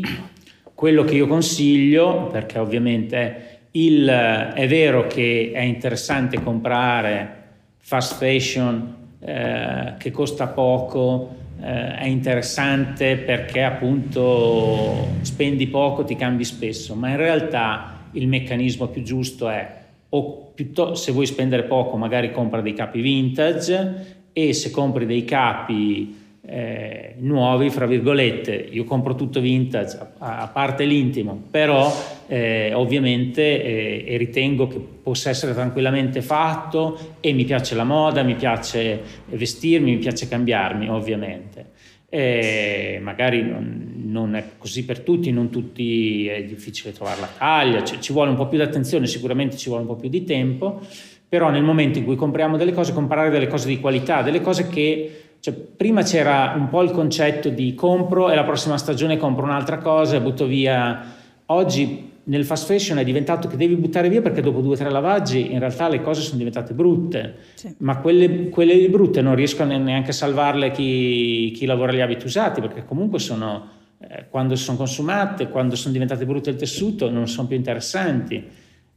quello che io consiglio, perché ovviamente il, è vero che è interessante comprare fast fashion eh, che costa poco, eh, è interessante perché appunto spendi poco, ti cambi spesso, ma in realtà il meccanismo più giusto è o piuttosto se vuoi spendere poco magari compra dei capi vintage e se compri dei capi eh, nuovi, fra virgolette, io compro tutto vintage, a, a parte l'intimo, però eh, ovviamente eh, ritengo che possa essere tranquillamente fatto e mi piace la moda, mi piace vestirmi, mi piace cambiarmi, ovviamente. E magari non, non, è così per tutti, non tutti è difficile trovare la taglia, cioè, ci vuole un po' più di attenzione, sicuramente ci vuole un po' più di tempo, però nel momento in cui compriamo delle cose, comprare delle cose di qualità, delle cose che cioè, prima c'era un po' il concetto di compro e la prossima stagione compro un'altra cosa e butto via. Oggi nel fast fashion è diventato che devi buttare via perché dopo due o tre lavaggi in realtà le cose sono diventate brutte, sì. ma quelle, quelle, brutte non riescono neanche a salvarle chi, chi, lavora gli abiti usati perché comunque sono, eh, quando sono consumate, quando sono diventate brutte il tessuto non sono più interessanti,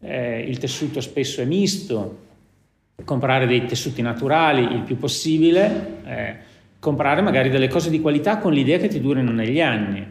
eh, il tessuto spesso è misto, comprare dei tessuti naturali il più possibile, eh, comprare magari delle cose di qualità con l'idea che ti durino negli anni.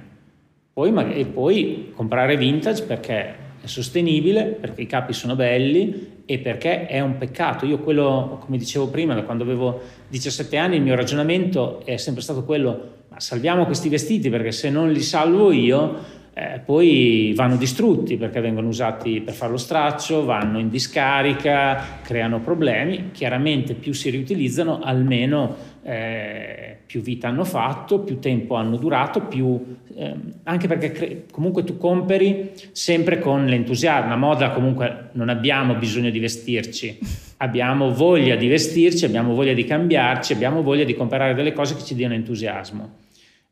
Poi, e poi comprare vintage perché è sostenibile, perché i capi sono belli e perché è un peccato. Io quello, come dicevo prima, da quando avevo 17 anni, il mio ragionamento è sempre stato quello, ma salviamo questi vestiti perché se non li salvo io, eh, poi vanno distrutti perché vengono usati per fare lo straccio, vanno in discarica, creano problemi. Chiaramente più si riutilizzano, almeno eh, più vita hanno fatto, più tempo hanno durato, più, eh, anche perché cre- comunque tu compri sempre con l'entusiasmo. La moda comunque non abbiamo bisogno di vestirci, abbiamo voglia di vestirci, abbiamo voglia di cambiarci, abbiamo voglia di comprare delle cose che ci diano entusiasmo.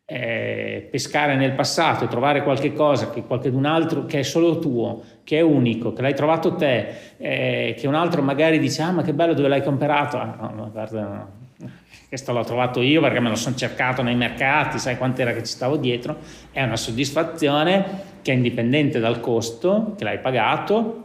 Eh, pescare nel passato e trovare qualche cosa che qualcun altro che è solo tuo, che è unico, che l'hai trovato te, eh, che un altro magari dice ah ma che bello dove l'hai comprato, ah, no, no, guarda, no questo l'ho trovato io perché me lo sono cercato nei mercati, sai quant'era che ci stavo dietro, è una soddisfazione che è indipendente dal costo che l'hai pagato,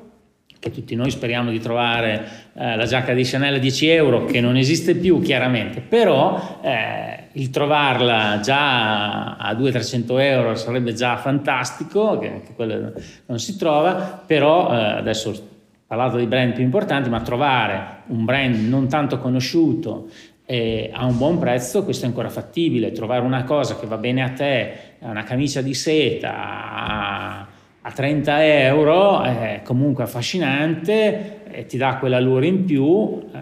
che tutti noi speriamo di trovare eh, la giacca di Chanel a 10 euro, che non esiste più chiaramente, però eh, il trovarla già a 200-300 euro sarebbe già fantastico, che, che quello non si trova, però eh, adesso parlato di brand più importanti, ma trovare un brand non tanto conosciuto eh, a un buon prezzo questo è ancora fattibile, trovare una cosa che va bene a te, una camicia di seta a a 30 euro è comunque affascinante, e ti dà quella lure in più, eh,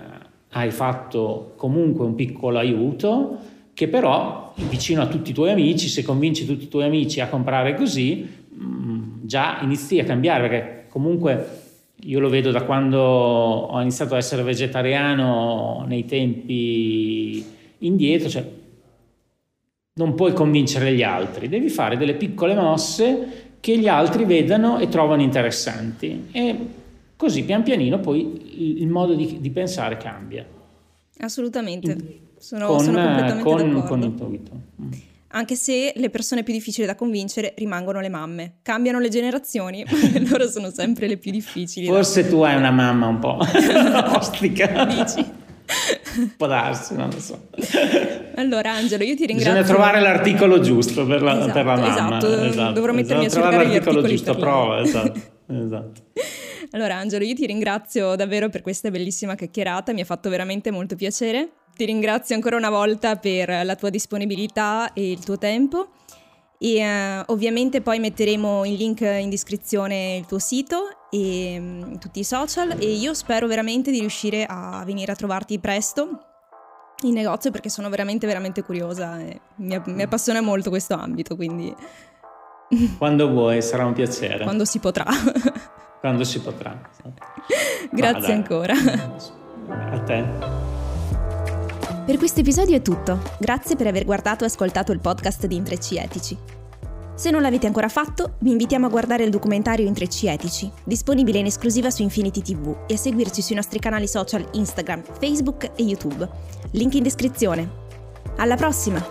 hai fatto comunque un piccolo aiuto che però vicino a tutti i tuoi amici, se convinci tutti i tuoi amici a comprare così, mh, mm, già inizi a cambiare perché comunque io lo vedo da quando ho iniziato a essere vegetariano nei tempi indietro, cioè non puoi convincere gli altri, devi fare delle piccole mosse che gli altri vedano e trovano interessanti e così pian pianino poi il modo di, di pensare cambia. Assolutamente, sono, con, sono completamente con, d'accordo. Con intuito. Anche se le persone più difficili da convincere rimangono le mamme. Cambiano le generazioni, ma loro sono sempre le più difficili. Forse tu hai una mamma un po' ostica. Dici? Può darsi, non lo so. Allora Angelo, io ti ringrazio. Bisogna trovare l'articolo giusto per la, esatto, per la mamma. Esatto, esatto. dovrò mettermi a cercare l'articolo giusto, prova, esatto. esatto. Allora Angelo, io ti ringrazio davvero per questa bellissima chiacchierata, mi ha fatto veramente molto piacere. Ti ringrazio ancora una volta per la tua disponibilità e il tuo tempo. E uh, ovviamente poi metteremo in link in descrizione il tuo sito e um, tutti i social e io spero veramente di riuscire a venire a trovarti presto in negozio perché sono veramente veramente curiosa e mi, mi appassiona molto questo ambito quindi quando vuoi sarà un piacere. Quando si potrà. Quando si potrà grazie ancora. A te per questo episodio è tutto. Grazie per aver guardato e ascoltato il podcast di Intrecci Etici. Se non l'avete ancora fatto, vi invitiamo a guardare il documentario Intrecci Etici, disponibile in esclusiva su Infinity TV e a seguirci sui nostri canali social Instagram, Facebook e YouTube. Link in descrizione. Alla prossima!